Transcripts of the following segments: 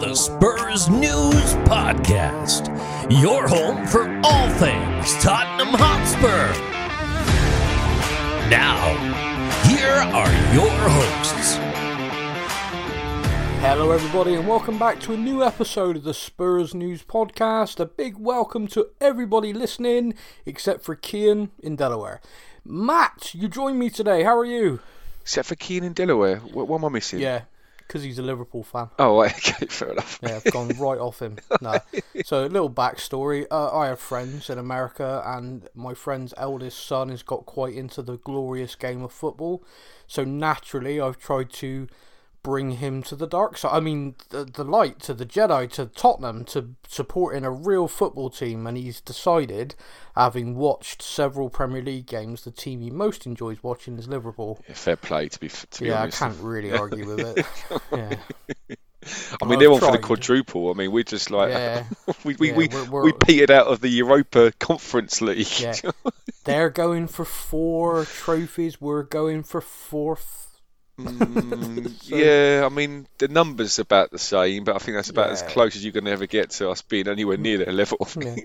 the Spurs News Podcast, your home for all things Tottenham Hotspur. Now, here are your hosts. Hello, everybody, and welcome back to a new episode of the Spurs News Podcast. A big welcome to everybody listening, except for Kian in Delaware. Matt, you join me today. How are you? Except for Keane in Delaware. What, what am I missing? Yeah, because he's a Liverpool fan. Oh, okay, fair enough. Yeah, I've gone right off him. No. So, a little backstory. Uh, I have friends in America, and my friend's eldest son has got quite into the glorious game of football. So, naturally, I've tried to bring him to the dark side. I mean, the, the light, to the Jedi, to Tottenham, to supporting a real football team. And he's decided, having watched several Premier League games, the team he most enjoys watching is Liverpool. Yeah, fair play, to be to be Yeah, I honest. can't really argue with it. Yeah. I mean, I've they're on for the quadruple. I mean, we're just like Yeah. we we Yeah, we, we're- we're- we petered out of the Europa Conference League. Yeah. They're going for four trophies. We're going for fourth. Mm, So- yeah, I mean the numbers about the same, but I think that's about as close as you're going to ever get to us being anywhere near their level. Yeah.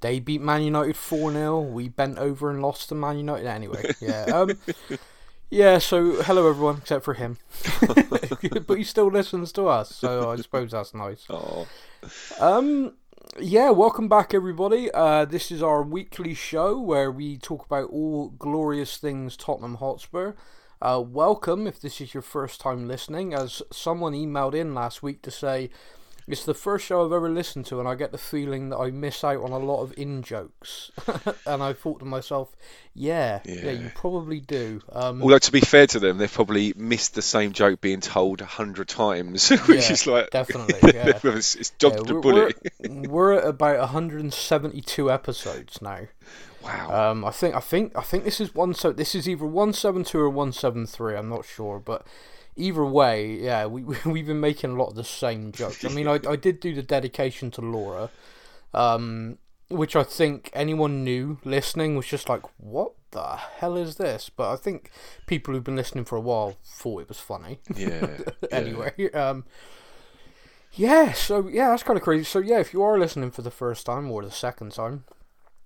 They beat Man United 4 0. We bent over and lost to Man United anyway. Yeah. Um, yeah, so hello everyone, except for him. but he still listens to us, so I suppose that's nice. oh, Um, yeah, welcome back, everybody. Uh, this is our weekly show where we talk about all glorious things Tottenham Hotspur. Uh, welcome if this is your first time listening, as someone emailed in last week to say it's the first show I've ever listened to, and I get the feeling that I miss out on a lot of in jokes. and I thought to myself, yeah, yeah, Yeah. you probably do. Um, although to be fair to them, they've probably missed the same joke being told a hundred times, which Yeah, is like definitely, yeah. it's, dodged yeah, the we're, bullet. we're, we're at about 172 episodes now. Wow. Um, I think I think I think this is one. So this is either one seven two or one seven three. I'm not sure, but either way, yeah, we we- we've been making a lot of the same jokes. I mean, I I did do the dedication to Laura, um, which I think anyone new listening was just like, what the hell is this? But I think people who've been listening for a while thought it was funny. yeah. anyway, um, yeah, so yeah, that's kind of crazy. So yeah, if you are listening for the first time or the second time,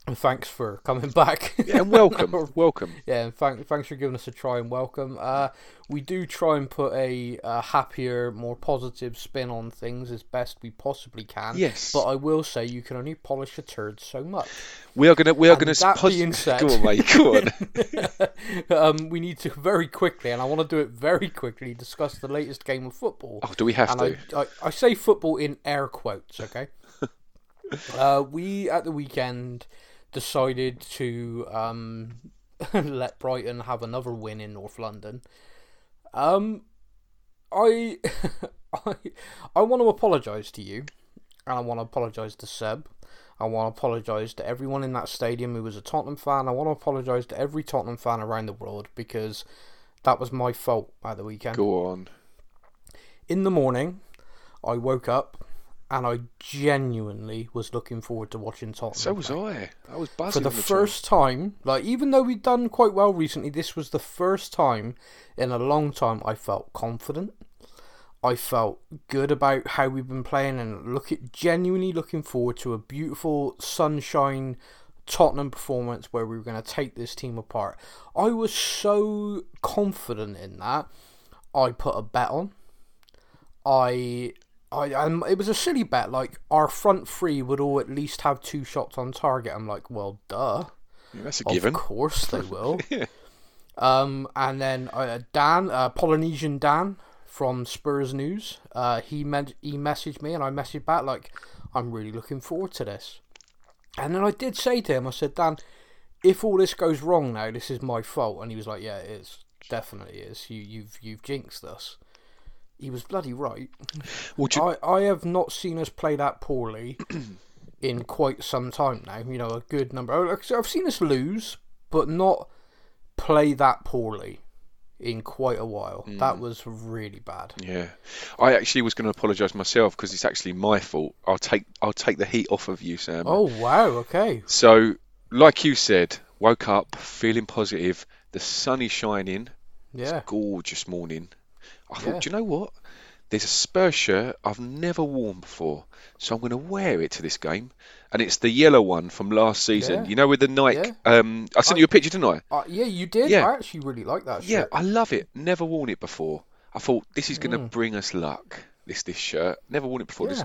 and thanks for coming back. Yeah, and welcome, welcome. Yeah, and thank, thanks for giving us a try and welcome. Uh, we do try and put a, uh happier, more positive spin on things as best we possibly can. Yes. But I will say you can only polish a turd so much. We are gonna we are And gonna that pos- being said- go on, mate. Go on. um, we need to very quickly, and I want to do it very quickly, discuss the latest game of football. Oh, do we have and to? I, I, I say football in air quotes, okay? uh, we at the weekend decided to um, let Brighton have another win in North London. Um, I, I, I want to apologise to you, and I want to apologise to Seb. I want to apologise to everyone in that stadium who was a Tottenham fan. I want to apologise to every Tottenham fan around the world because that was my fault at the weekend Go on. in the morning, I woke up and I genuinely was looking forward to watching Tottenham. So was play. I. I was buzzing For the train. first time, like even though we'd done quite well recently, this was the first time in a long time I felt confident. I felt good about how we've been playing and look at genuinely looking forward to a beautiful sunshine Tottenham performance where we were going to take this team apart. I was so confident in that. I put a bet on. I I um, it was a silly bet. Like our front three would all at least have two shots on target. I'm like, well, duh. Yeah, that's a Of given. Of course they will. Yeah. Um, and then uh, Dan, uh, Polynesian Dan from Spurs News, uh, he med- he messaged me and I messaged back like, I'm really looking forward to this. And then I did say to him, I said, Dan, if all this goes wrong now, this is my fault. And he was like, Yeah, it is. Definitely is. You you've you've jinxed us. He was bloody right. Well, do you- I, I have not seen us play that poorly in quite some time now. You know, a good number. oh, I've seen us lose, but not play that poorly in quite a while. Mm. That was really bad. Yeah, I actually was going to apologise myself because it's actually my fault. I'll take I'll take the heat off of you, Sam. Oh wow, okay. So, like you said, woke up feeling positive. The sun is shining. Yeah. Gorgeous morning. I thought, Yeah. do you know what? there's a Spurs shirt I've never worn before, so I'm going to wear it to this game, and it's the yellow one from last season. Yeah. You know, with the Nike. Yeah. Um, I sent I- you a picture, didn't I? Uh, yeah, you did. Yeah. I actually really like that Shirt. Yeah. I love it. Never worn it before. I thought this is going to Mm. bring us luck. This this shirt. Never worn it before. This, Yeah.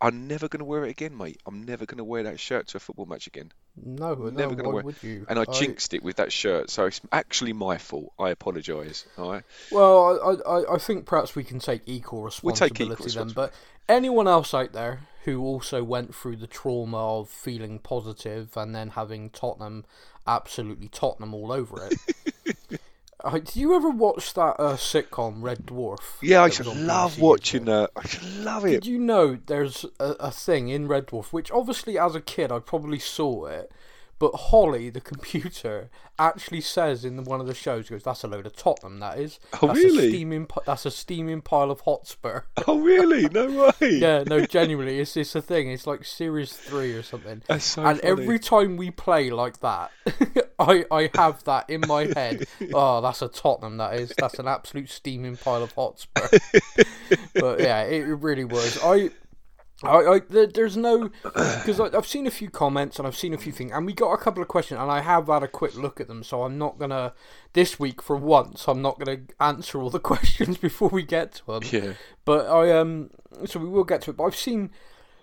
I'm never going to wear it again, mate. I'm never going to wear that shirt to a football match again. No, no, Never gonna wear- would you? And I jinxed it with that shirt, so it's actually my fault. I apologise. All right. Well, I, I, I think perhaps we can take equal responsibility We'll take equal then. But anyone else out there who also went through the trauma of feeling positive and then having Tottenham, absolutely Tottenham all over it. uh, did you ever watch that uh, sitcom Red Dwarf? Yeah, I should love BBC watching that. I should love it. Did you know there's a, a thing in Red Dwarf, which obviously as a kid I probably saw it, but Holly, the computer, actually says in one of the shows, goes, "That's a load of Tottenham. That is. Oh, that's really? A steaming, that's a steaming pile of Hotspur." Oh, really? No way. yeah, no, genuinely, it's it's a thing. It's like series three or something. That's so and funny. every time we play like that, I I have that in my head. Oh, that's a Tottenham. That is. That's an absolute steaming pile of Hotspur. but yeah, it really was. I. I, I there, there's no because I've seen a few comments and I've seen a few things and we got a couple of questions and I have had a quick look at them so I'm not gonna this week for once I'm not gonna answer all the questions before we get to them Yeah. but I um so we will get to it. But I've seen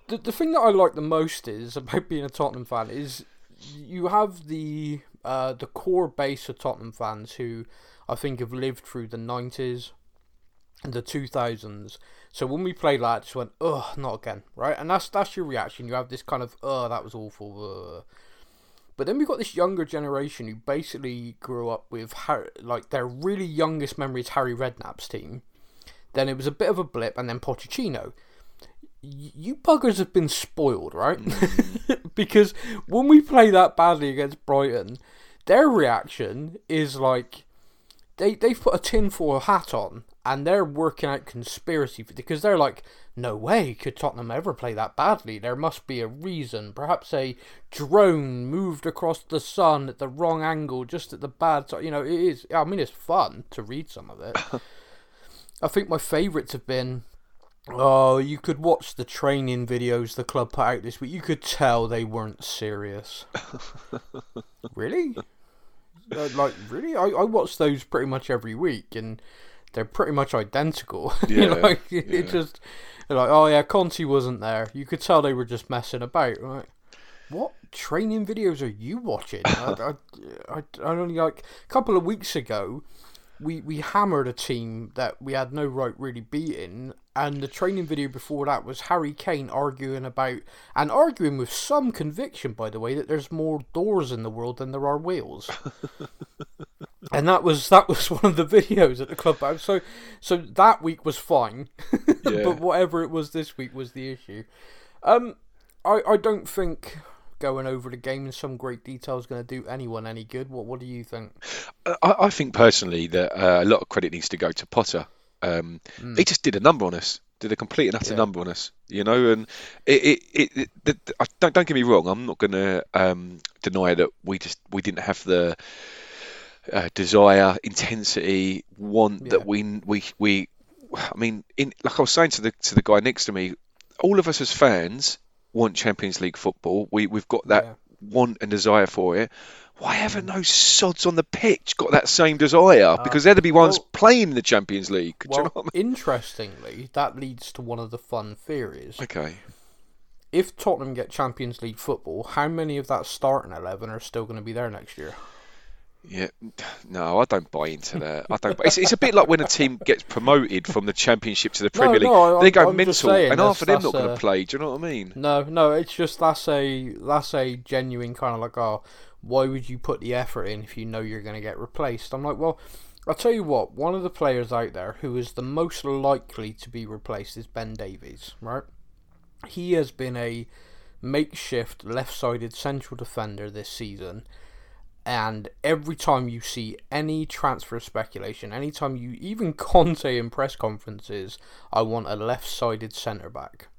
the the thing that I like the most is about being a Tottenham fan is you have the uh the core base of Tottenham fans who I think have lived through the nineties and the two thousands. So when we played like, I just went, ugh, not again, right? And that's that's your reaction. You have this kind of, ugh, that was awful. Ugh. But then we got this younger generation who basically grew up with Harry, like their really youngest memory is Harry Redknapp's team. Then it was a bit of a blip, and then Pochettino. Y- You buggers have been spoiled, right? Mm. because when we play that badly against Brighton, their reaction is like they they've put a tinfoil hat on and they're working out conspiracy because they're like, no way could Tottenham ever play that badly. There must be a reason. Perhaps a drone moved across the sun at the wrong angle, just at the bad time. You know, it is. I mean, it's fun to read some of it. I think my favourites have been. Oh, you could watch the training videos the club put out this week. You could tell they weren't serious. really? Uh, like really? I, I watch those pretty much every week, and they're pretty much identical. you know, Yeah, like, it just like, oh yeah, Conte wasn't there. You could tell they were just messing about. Right? What training videos are you watching? I, I, I, I only like a couple of weeks ago, we we hammered a team that we had no right really beating, and the training video before that was Harry Kane arguing about and arguing with some conviction, by the way, that there's more doors in the world than there are wheels. and that was that was one of the videos at the club. So so that week was fine, Yeah. but whatever it was this week was the issue. Um, I I don't think going over the game in some great detail is going to do anyone any good. What what do you think? I, I think personally that uh, a lot of credit needs to go to Potter. Um, He just did a number on us, did a complete and utter Yeah. number on us, you know. And it, it, it, it the, the- I- don't don't get me wrong. I'm not going to um, deny that we just we didn't have the uh, desire, intensity, want Yeah. that we we we. I mean, in like I was saying to the to the guy next to me, all of us as fans want Champions League football. We we've got that Yeah. want and desire for it. Why haven't those sods on the pitch got that same desire? Uh, because they're to be ones well- playing in the Champions League. Do you Well, know I mean? interestingly, that leads to one of the fun theories. Okay. If Tottenham get Champions League football, how many of that starting eleven are still going to be there next year? Yeah, no, I don't buy into that. I don't. It's, it's a bit like when a team gets promoted from the Championship to the Premier League. no, I- they go I'm mental, and half of them not going to play. Do you know what I mean? No, no, it's just that's a that's a genuine kind of like, oh, why would you put the effort in if you know you're going to get replaced? I'm like, well, I'll tell you what, one of the players out there who is the most likely to be replaced is Ben Davies, right? He has been a makeshift left-sided central defender this season. And every time you see any transfer speculation, anytime you even Conte in press conferences, I want a left-sided centre back.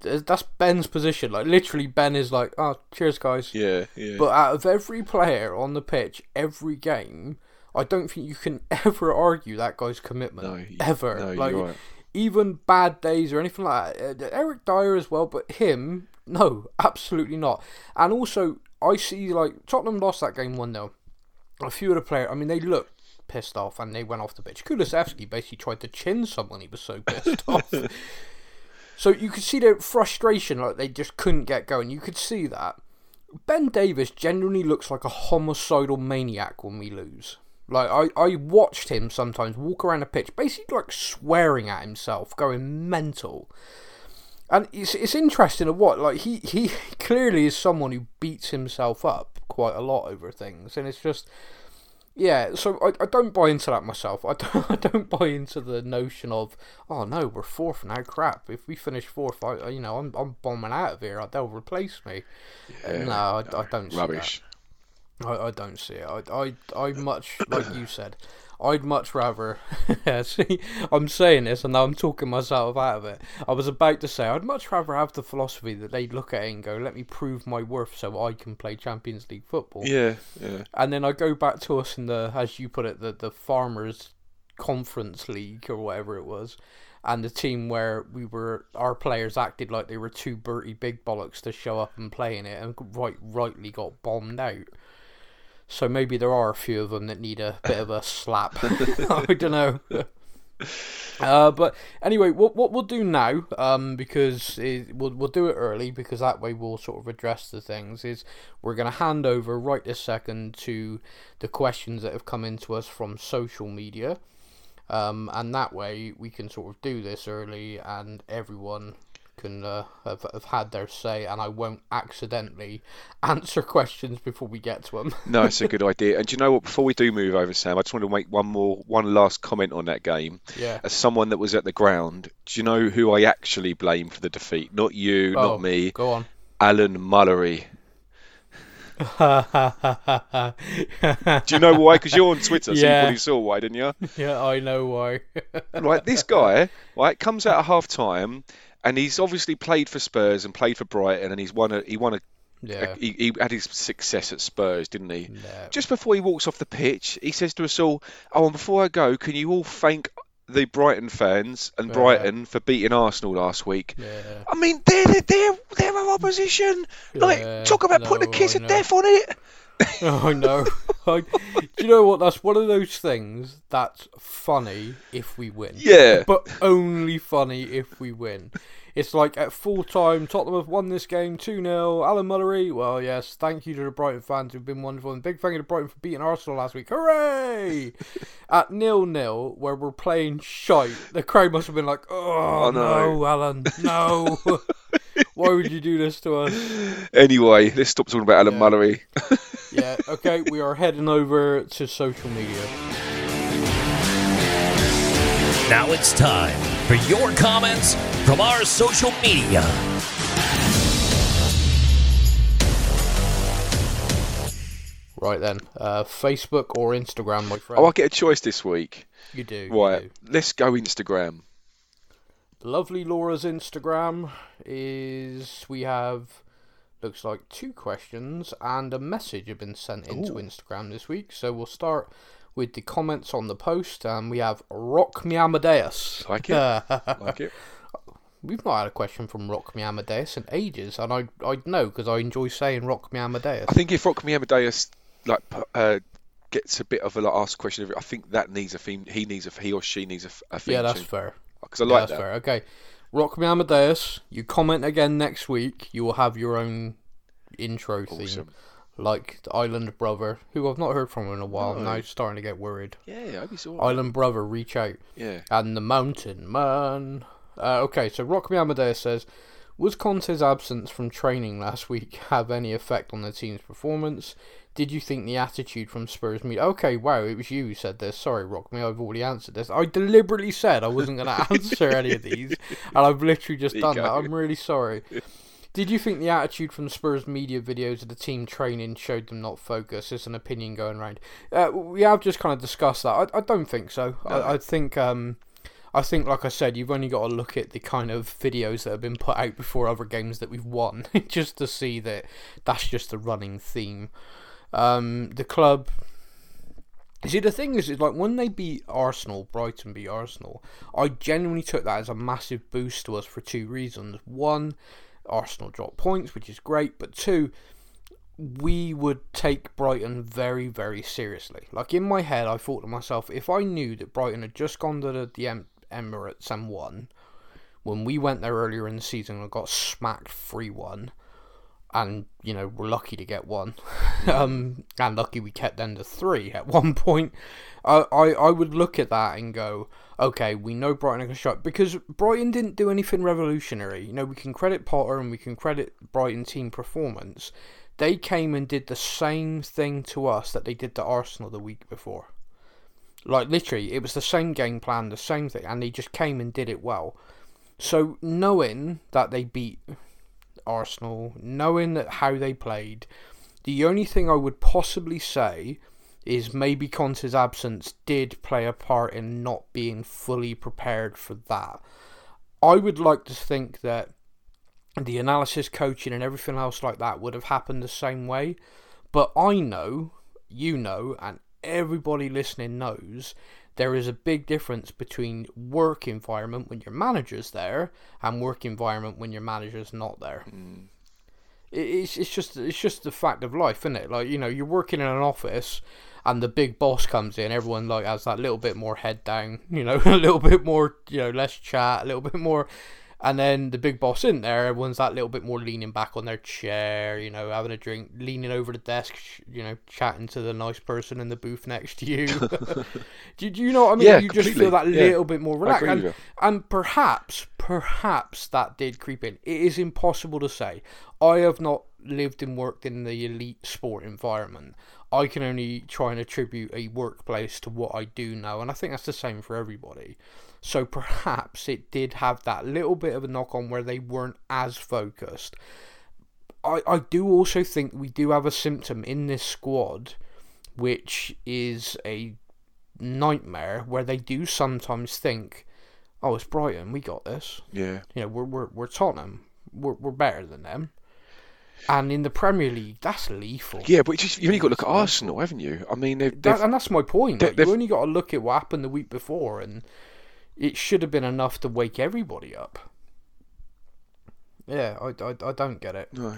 Th- That's Ben's position. Like literally, Ben is like, "Oh, cheers, guys." Yeah, yeah. But out of every player on the pitch, every game, I don't think you can ever argue that guy's commitment. No, ever. no, like, right. even bad days or anything like that. Uh, Eric Dier as well, but him, no, absolutely not. And also, I see like Tottenham lost that game one 0 A few of the players, I mean, they looked pissed off and they went off the pitch. Kulusevski basically tried to chin someone. He was so pissed off. So you could see the frustration, like they just couldn't get going. You could see that. Ben Davies genuinely looks like a homicidal maniac when we lose. Like I, I watched him sometimes walk around the pitch, basically like swearing at himself, going mental. And it's it's interesting of what like he he clearly is someone who beats himself up quite a lot over things, and it's just yeah, so I, I don't buy into that myself. I don't, I don't buy into the notion of oh no, we're fourth now. Crap! If we finish fourth, I you know I'm I'm bombing out of here. They'll replace me. Yeah, no, I, no, I don't. Rubbish. I, I don't see it. I I I much like you said. I'd much rather. see, I'm saying this and now I'm talking myself out of it. I was about to say I'd much rather have the philosophy that they'd look at it and go, "Let me prove my worth so I can play Champions League football." Yeah, yeah. And then I go back to us in the, as you put it, the the Farmers Conference League or whatever it was, and the team where we were, our players acted like they were too Bertie big bollocks to show up and play in it, and right rightly got bombed out. So maybe there are a few of them that need a bit of a slap. I don't know. Uh, but anyway, what what we'll do now, um, because it, we'll we'll do it early because that way we'll sort of address the things. Is we're gonna hand over right this second to the questions that have come into us from social media, um, and that way we can sort of do this early and everyone can uh, have, have had their say, and I won't accidentally answer questions before we get to them. no, it's a good idea. And do you know what? Before we do move over, Sam, I just want to make one more, one last comment on that game. Yeah. As someone that was at the ground, do you know who I actually blame for the defeat? Not you, oh, not me. Go on. Alan Mullery. Do you know why? Because you're on Twitter, so yeah. you probably saw why, didn't you? Yeah, I know why. right, this guy, right, comes out at half time and he's obviously played for Spurs and played for Brighton, and he's won a he won a yeah. He, he, had his success at Spurs, didn't he? Yeah. Just before he walks off the pitch, he says to us all, "Oh, and before I go, can you all thank the Brighton fans and yeah. Brighton for beating Arsenal last week?" I mean, they're they're they're our opposition. Like, talk about no, putting a kiss of death on it. oh no! I, do you know what? That's one of those things that's funny if we win. Yeah. But only funny if we win. It's like at full time, Tottenham have won this game 2 0. Alan Mullery, well, yes, thank you to the Brighton fans who've been wonderful. And big thank you to Brighton for beating Arsenal last week. Hooray! at nil nil, where we're playing shite, the crowd must have been like, oh, oh no. no, Alan, no. Why would you do this to us? Anyway, let's stop talking about Alan yeah. Mullery. yeah, okay, we are heading over to social media. Now it's time for your comments from our social media. Right then, uh, Facebook or Instagram, my friend? Oh, I get a choice this week. You do. Right, you do. let's go Instagram. Lovely Laura's Instagram is we have looks like two questions and a message have been sent into Ooh. Instagram this week. So we'll start with the comments on the post. And we have Rock Me Amadeus. Like it. like it. We've not had a question from Rock Me Amadeus in ages, and I I know because I enjoy saying Rock Me Amadeus. I think if Rock Me Amadeus like uh, gets a bit of a like, ask question, I think that needs a theme. He needs a he or she needs a, a theme. Yeah, that's fair because I yeah, like that's that. Fair. Okay, Rock Me Amadeus. You comment again next week. You will have your own intro theme, like the Island Brother, who I've not heard from in a while. No. Now starting to get worried. Yeah, I'd be so. Island Brother, reach out. Yeah. And the Mountain Man. Uh, okay, so Rock Me Amadeus says. Was Conte's absence from training last week have any effect on the team's performance? Did you think the attitude from Spurs media? Okay, wow, it was you who said this. Sorry, Rock me. I've already answered this. I deliberately said I wasn't going to answer any of these, and I've literally just done that. I'm really sorry. Did you think the attitude from Spurs media videos of the team training showed them not focused? It's an opinion going around. Uh, we have just kind of discussed that. I, I don't think so. No. I, I, think um, I think, like I said, you've only got to look at the kind of videos that have been put out before other games that we've won just to see that that's just the running theme. Um, the club, See, the thing is, is like when they beat Arsenal, Brighton beat Arsenal, I genuinely took that as a massive boost to us for two reasons. One, Arsenal dropped points, which is great, but two, we would take Brighton very, very seriously. Like in my head, I thought to myself, if I knew that Brighton had just gone to the, the em- Emirates and won, when we went there earlier in the season and got smacked 3 1, and you know we're lucky to get one, um, and lucky we kept them to three at one point. I, I I would look at that and go, okay, we know Brighton to shut because Brighton didn't do anything revolutionary. You know, we can credit Potter and we can credit Brighton team performance. They came and did the same thing to us that they did to Arsenal the week before. Like literally, it was the same game plan, the same thing, and they just came and did it well. So knowing that they beat Arsenal, knowing how they played, the only thing I would possibly say is maybe Conte's absence did play a part in not being fully prepared for that. I would like to think that the analysis, coaching, and everything else like that would have happened the same way. But I know, you know, and everybody listening knows there is a big difference between work environment when your manager's there and work environment when your manager's not there. Mm. It's it's just it's just the fact of life, isn't it? Like you know, you're working in an office, and the big boss comes in. Everyone like has that little bit more head down, you know, a little bit more, you know, less chat, a little bit more and then the big boss in there, everyone's that little bit more leaning back on their chair, you know, having a drink, leaning over the desk, you know, chatting to the nice person in the booth next to you. do, do, you know what I mean? Yeah, you completely. just feel that yeah. little bit more relaxed. And, and perhaps, perhaps that did creep in. It is impossible to say. I have not lived and worked in the elite sport environment. I can only try and attribute a workplace to what I do know, and I think that's the same for everybody. So perhaps it did have that little bit of a knock on where they weren't as focused. I, I do also think we do have a symptom in this squad, which is a nightmare where they do sometimes think, oh, it's Brighton, we got this. Yeah. You know, we're, we're, we're Tottenham, we're, we're better than them. And in the Premier League, that's lethal. Yeah, but you just, you only got to look at Arsenal, haven't you? I mean, they've, they've that, and that's my point. Like, they've, you only got to look at what happened the week before, and it should have been enough to wake everybody up. Yeah, I, I, I don't get it. No.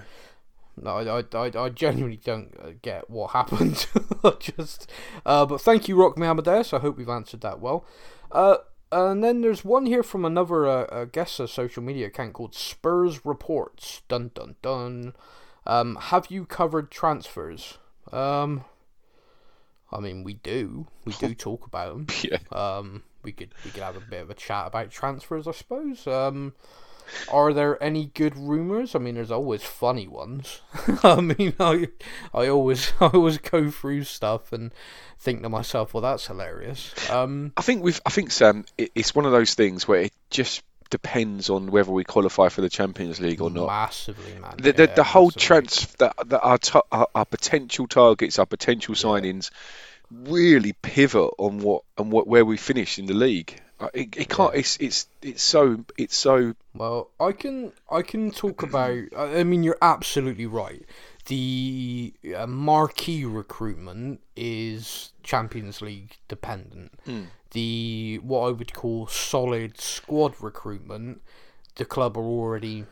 No, I, I, I genuinely don't uh, get what happened. Just, uh, but thank you, Rock Me Amadeus. I hope we've answered that well. Uh, and then there's one here from another, uh, I guess, a social media account called Spurs Reports. Dun dun dun. Um, have you covered transfers? Um, I mean, we do. We do talk about them. Yeah. Um, we could we could have a bit of a chat about transfers, I suppose. Um, are there any good rumors? I mean, there's always funny ones. I mean, I I always I always go through stuff and think to myself, well, that's hilarious. Um, I think we've I think Sam, it, it's one of those things where it just depends on whether we qualify for the Champions League or not. Massively, man. The, the, yeah, the whole trans that, that our, t- our our potential targets, our potential signings, really pivot on what and what where we finish in the league. Uh, It, it can't. It's it's it's so it's so Well, I can I can talk about. I mean, you're absolutely right. The uh, marquee recruitment is Champions League dependent. The what I would call solid squad recruitment, the club are already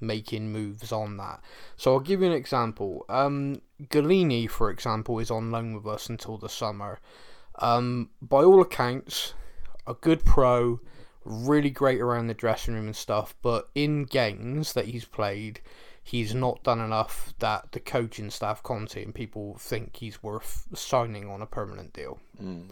making moves on that. So I'll give you an example. Um, Gollini, for example, is on loan with us until the summer. Um, by all accounts, a good pro, really great around the dressing room and stuff, but in games that he's played, he's not done enough that the coaching staff, Conte, and people think he's worth signing on a permanent deal. Mm.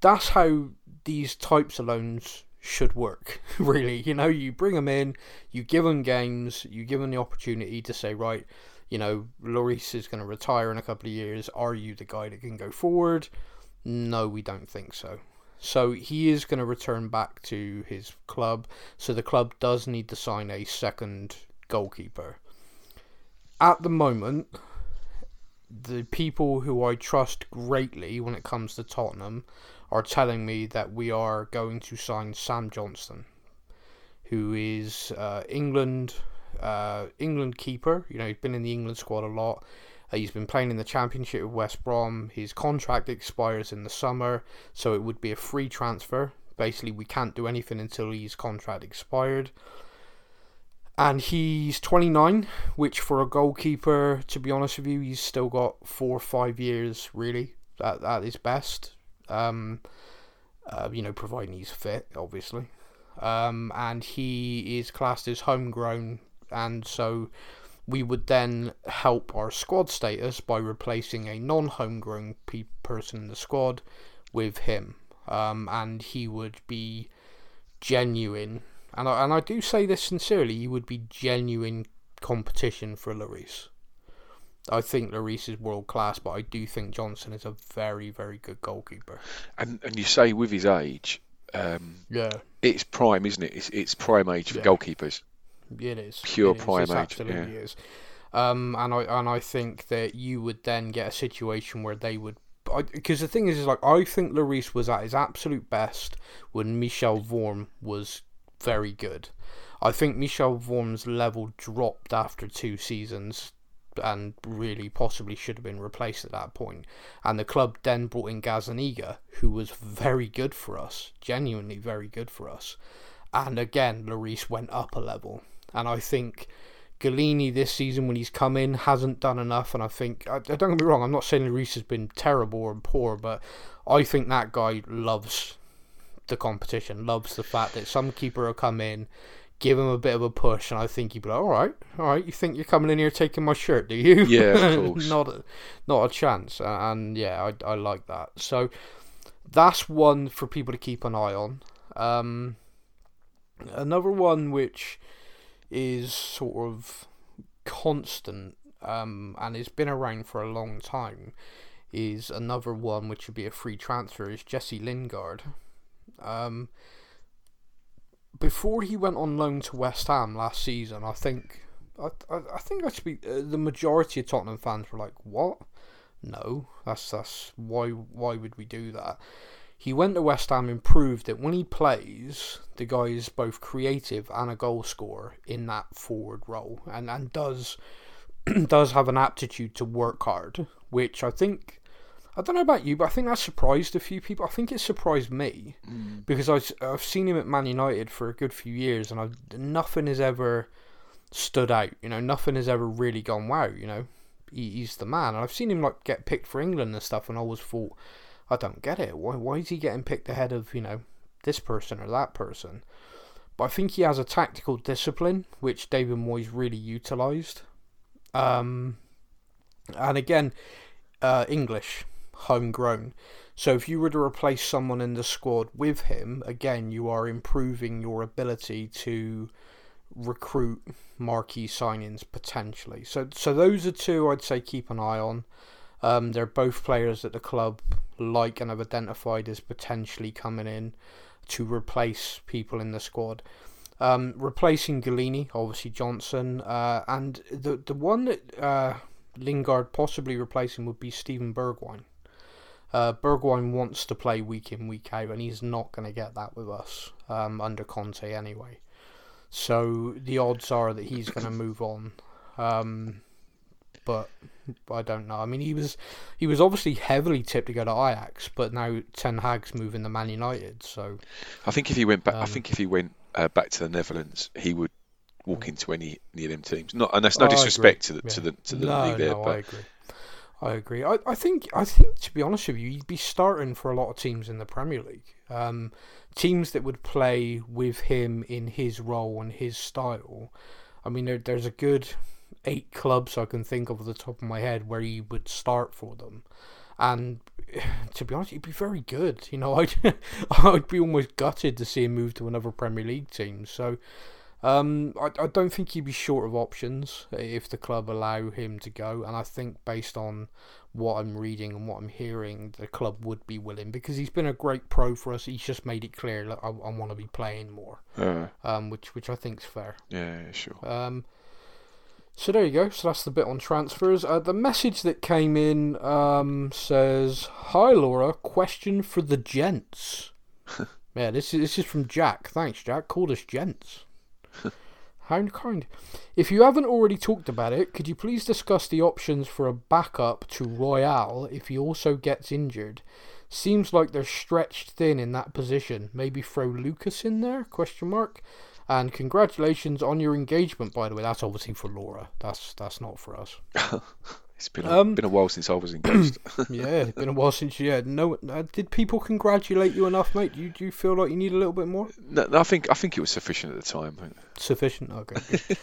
That's how these types of loans should work, really. You know, you bring them in, you give them games, you give them the opportunity to say, right, you know, Lloris is going to retire in a couple of years. Are you the guy that can go forward? No, we don't think so. So he is going to return back to his club. So the club does need to sign a second goalkeeper. At the moment, the people who I trust greatly when it comes to Tottenham are telling me that we are going to sign Sam Johnstone, who is uh, England uh, England keeper. You know, he's been in the England squad a lot. Uh, he's been playing in the Championship with West Brom. His contract expires in the summer, so it would be a free transfer. Basically, we can't do anything until his contract expired. And he's 29, which for a goalkeeper, to be honest with you, he's still got four or five years, really, at, his best. Um, uh, you know, providing he's fit, obviously. Um, and he is classed as homegrown, and so we would then help our squad status by replacing a non-homegrown pe- person in the squad with him, um, and he would be genuine. And I, and I do say this sincerely, he would be genuine competition for Lloris. I think Lloris is world class, but I do think Johnson is a very, very good goalkeeper. And and you say with his age, um, yeah, it's prime, isn't it? It's, it's prime age for yeah. goalkeepers. It is pure it prime is. Absolutely yeah. is. Um, and I and I think that you would then get a situation where they would because the thing is, is like I think Lloris was at his absolute best when Michel Vorm was very good. I think Michel Vorm's level dropped after two seasons and really possibly should have been replaced at that point. And the club then brought in Gazzaniga, who was very good for us, genuinely very good for us. And again, Lloris went up a level. And I think Gollini this season, when he's come in, hasn't done enough. And I think, I, don't get me wrong, I'm not saying Lloris has been terrible and poor, but I think that guy loves the competition, loves the fact that some keeper will come in, give him a bit of a push, and I think he'd be like, all right, all right, you think you're coming in here taking my shirt, do you? Yeah, of course. not, a, not a chance. And yeah, I, I like that. So that's one for people to keep an eye on. Um, another one which is sort of constant um, and has been around for a long time is another one which would be a free transfer is Jesse Lingard. Um, before he went on loan to West Ham last season, I think I, I, I think I speak uh, the majority of Tottenham fans were like, "What? No, that's that's why why would we do that?" He went to West Ham and proved that when he plays, the guy is both creative and a goal scorer in that forward role, and and does does have an aptitude to work hard, which I think I don't know about you, but I think that surprised a few people. I think it surprised me mm. because I've, I've seen him at Man United for a good few years, and I've, nothing has ever stood out. You know, nothing has ever really gone wow. You know, he, he's the man. And I've seen him like get picked for England and stuff, and I always thought, I don't get it. Why why is he getting picked ahead of you know this person or that person? But I think he has a tactical discipline which David Moyes really utilised. Um, and again, uh, English homegrown. So if you were to replace someone in the squad with him, again, you are improving your ability to recruit marquee signings potentially. So so those are two I'd say keep an eye on. Um, they're both players that the club like and have identified as potentially coming in to replace people in the squad. Um, replacing Gollini, obviously Johnson, uh, and the the one that uh, Lingard possibly replacing would be Steven Bergwijn. Uh, Bergwijn wants to play week in, week out, and he's not going to get that with us um, under Conte anyway. So the odds are that he's going to move on. Um, but I don't know. I mean, he was he was obviously heavily tipped to go to Ajax, but now Ten Hag's moving to Man United. So I think if he went back, um, I think if he went uh, back to the Netherlands, he would walk into any any of them teams. Not and that's no oh, disrespect to the, yeah. to the to the no, league there, no, but I agree. I agree. I, I think I think to be honest with you, you'd be starting for a lot of teams in the Premier League. Um, teams that would play with him in his role and his style. I mean, there, there's a good eight clubs I can think of at the top of my head where he would start for them, and to be honest, he'd be very good. You know, I'd I'd be almost gutted to see him move to another Premier League team. So um, I, I don't think he'd be short of options if the club allow him to go, and I think based on what I'm reading and what I'm hearing, the club would be willing because he's been a great pro for us. He's just made it clear that I, I want to be playing more, uh, um, which which I think's fair. Yeah, sure. Um, so there you go. So that's the bit on transfers. Uh, the message that came in um, says, "Hi Laura, question for the gents." yeah, this is this is from Jack. Thanks, Jack. Called us gents. how kind. If you haven't already talked about it, could you please discuss the options for a backup to Royale if he also gets injured? Seems like they're stretched thin in that position. Maybe throw Lucas in there? Question mark. And congratulations on your engagement, by the way. That's obviously for Laura. That's that's not for us. it's been a, um, been a while since I was engaged. yeah, it's been a while since. Yeah, no. Uh, did people congratulate you enough, mate? Do you, do you feel like you need a little bit more? No, no I think I think it was sufficient at the time. Sufficient. Okay.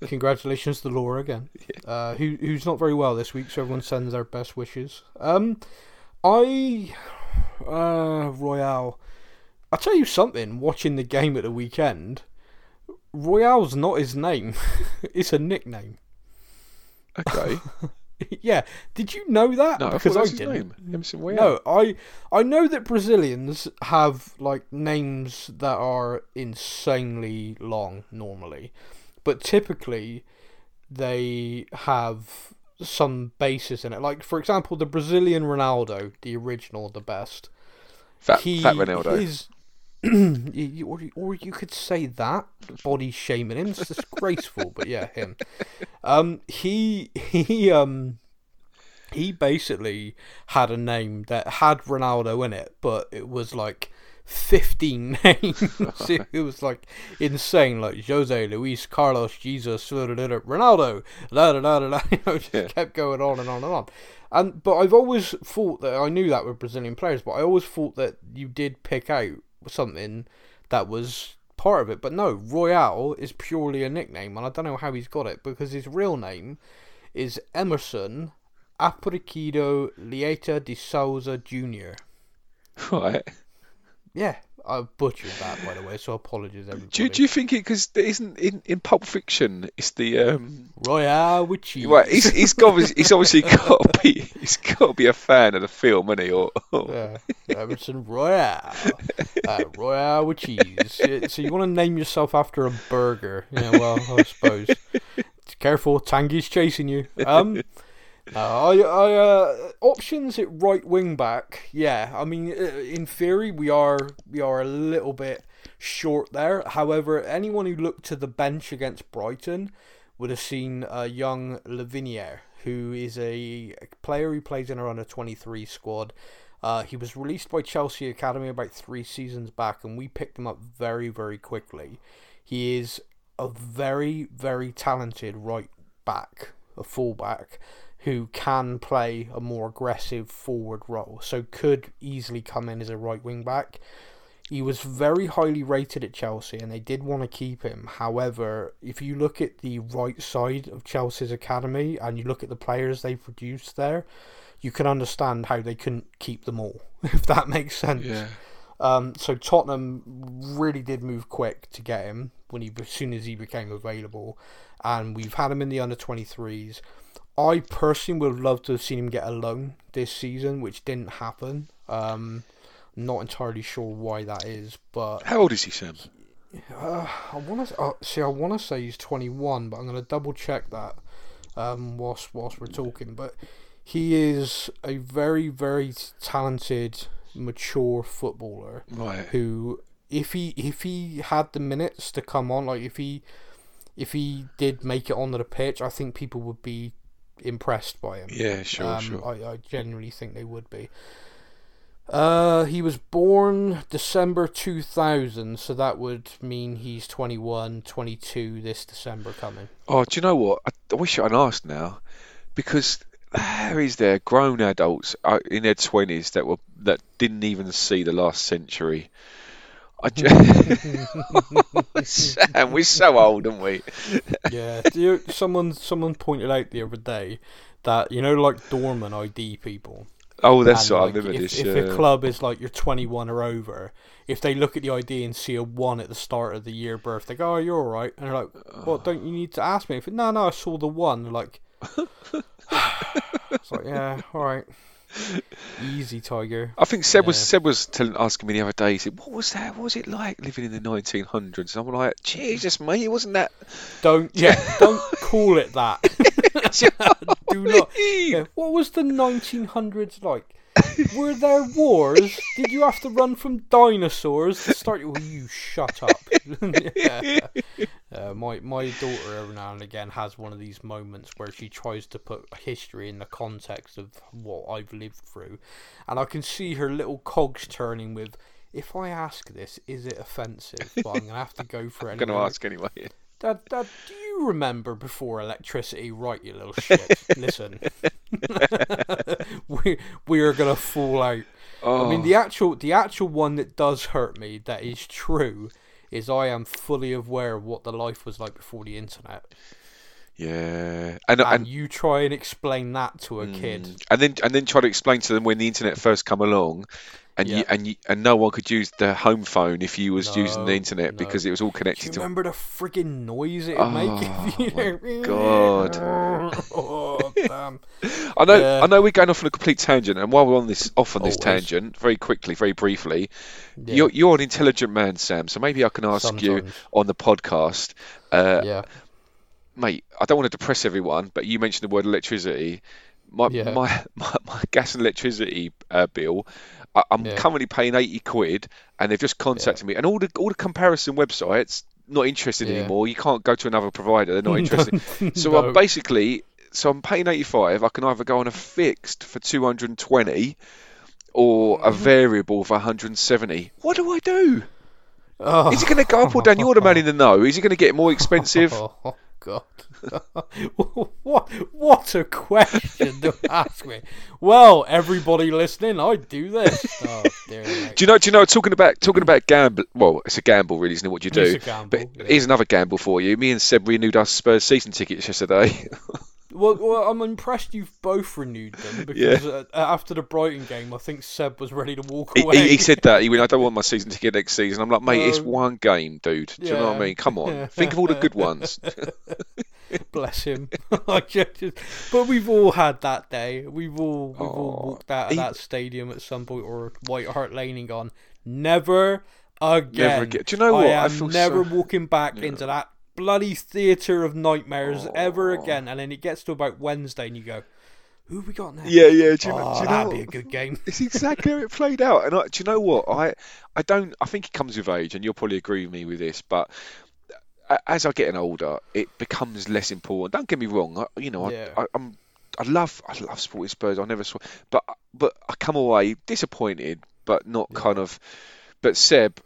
congratulations to Laura again. Yeah. Uh, who who's not very well this week, so everyone sends their best wishes. Um, I uh Royale. I'll tell you something. Watching the game at the weekend, Royale's not his name. it's a nickname. Okay. yeah. Did you know that? No, because I, I didn't. No, I I know that Brazilians have like names that are insanely long normally, but typically they have some basis in it. Like for example, the Brazilian Ronaldo, the original, the best. Fat, he, fat Ronaldo. His, or, or you could say that body shaming him. It's disgraceful, but yeah, him. Um, he he um he basically had a name that had Ronaldo in it, but it was like 15 names. it was like insane, like Jose, Luis, Carlos, Jesus, Ronaldo, da da da da. You know, just yeah. kept going on and on and on. And but I've always thought that I knew that with Brazilian players, but I always thought that you did pick out something that was part of it. But no, Royale is purely a nickname, and I don't know how he's got it because his real name is Emerson Aparecido Lieta de Souza Jr. Right. Yeah, I butchered that by the way, so apologies everybody. Do, do you think it because isn't in, in Pulp Fiction it's the um, Royale with cheese? Well, he's, he's got he's obviously got to be he's got to be a fan of the film, isn't he? Or, or... yeah, Emerson Royale, uh, Royale with cheese. So you want to name yourself after a burger? Yeah, well, I suppose. Careful, Tanguy's chasing you. Um. Uh, I, I, uh, options at right wing back. Yeah, I mean, uh, in theory, we are we are a little bit short there. However, anyone who looked to the bench against Brighton would have seen a young Lavinier, who is a player who plays in our under twenty three squad. Uh, he was released by Chelsea Academy about three seasons back, and we picked him up very, very quickly. He is a very, very talented right back, a fullback who can play a more aggressive forward role, so could easily come in as a right wing back. He was very highly rated at Chelsea and they did want to keep him. However, if you look at the right side of Chelsea's academy and you look at the players they produced there, you can understand how they couldn't keep them all, if that makes sense. Yeah. Um, so Tottenham really did move quick to get him when he as soon as he became available, and we've had him in the under 23s. I personally would have loved to have seen him get a loan this season, which didn't happen. Um, not entirely sure why that is, but how old is he, Sam? Uh, I want to uh, see. I want to say he's twenty one, but I'm going to double check that um, whilst whilst we're talking. But he is a very very talented, mature footballer. Right. Who, if he if he had the minutes to come on, like if he if he did make it onto the pitch, I think people would be impressed by him. Yeah, sure, um, sure. I, I genuinely think they would be. Uh, he was born December 2000, so that would mean he's 21, 22 this December coming. Oh, do you know what? I, I wish I'd asked now, because there is there grown adults uh, in their 20s that were that didn't even see the last century. I just... Sam, we're so old, aren't we? yeah. You, someone someone pointed out the other day that you know, like Dorman ID people. Oh, that's what like, I remember if, this. If a club is like you're 21 or over, if they look at the ID and see a one at the start of the year birth, they go, "Oh, you're all right," and they're like, "Well, don't you need to ask me?" If no, no, I saw the one. They're like, it's like, yeah, all right. Easy, Tiger. I think Seb yeah. was Seb was telling, asking me the other day. He said, "What was that? What was it like living in the 1900s?" And I'm like, "Jesus, mate, it wasn't that." Don't yeah, don't call it that. Do not. Yeah, what was the 1900s like? Were there wars? Did you have to run from dinosaurs to start? Will you shut up? yeah. uh, my my daughter every now and again has one of these moments where she tries to put history in the context of what I've lived through, and I can see her little cogs turning with. If I ask this, is it offensive? But I'm gonna have to go for it. I'm gonna ask anyway. Dad, Dad, do you remember before electricity? Right, you little shit. Listen, we we are gonna fall out. Oh. I mean, the oh. actual the actual one that does hurt me, that is true, is I am fully aware of what the life was like before the internet. Yeah, and, and, and you try and explain that to a mm, kid, and then and then try to explain to them when the internet first come along, and yeah. you and you and no one could use the home phone if you was no, using the internet no. because it was all connected. To remember the frigging noise it would oh, make? You God! oh, damn. I know. Yeah. I know we're going off on a complete tangent, and while we're on this off on this Always. tangent, very quickly, very briefly, yeah. you're you're an intelligent man, Sam. So maybe I can ask Sometimes. you on the podcast. Uh, yeah. Mate, I don't want to depress everyone, but you mentioned the word electricity. My, yeah. my, my, my gas and electricity uh, bill I, am yeah. currently paying 80 quid and they've just contacted yeah. me and all the all the comparison websites not interested yeah. anymore you can't go to another provider they're not interested so no. I'm basically so I'm paying 85 I can either go on a fixed for 220 or a mm-hmm. variable for 170 what do I do oh. is it going to go up or down you're the man in the know is it going to get more expensive oh, God what what a question to ask me. Well, everybody listening, I do this. Oh, dear, do you know? Do you know? Talking about talking about gamble. Well, it's a gamble, really, isn't it? What you do? Gamble, but yeah. here's another gamble for you. Me and Seb renewed our Spurs season tickets yesterday. Well, well, I'm impressed you've both renewed them because yeah. uh, after the Brighton game, I think Seb was ready to walk away. He, he, said that. He went, "I don't want my season ticket next season." I'm like, "Mate, it's one game, dude. Do yeah. you know what I mean? Come on, think of all the good ones." Bless him. but we've all had that day. We've all we've oh, all walked out of he, that stadium at some point or White Hart Lane and gone, "Never again." Never again. Do you know what? I am I never so... walking back yeah. into that bloody theatre of nightmares oh. ever again. And then it gets to about Wednesday, and you go, "Who we got now?" Yeah, yeah. Do you, oh, do you that'd be a good game. It's exactly how it played out. And I, do you know what? I, I don't. I think it comes with age, and you'll probably agree with me with this, but. As I get older, it becomes less important. Don't get me wrong. I, you know, yeah. I, I, I'm I love I love supporting Spurs. I never saw, but but I come away disappointed, but not yeah. kind of. But Seb,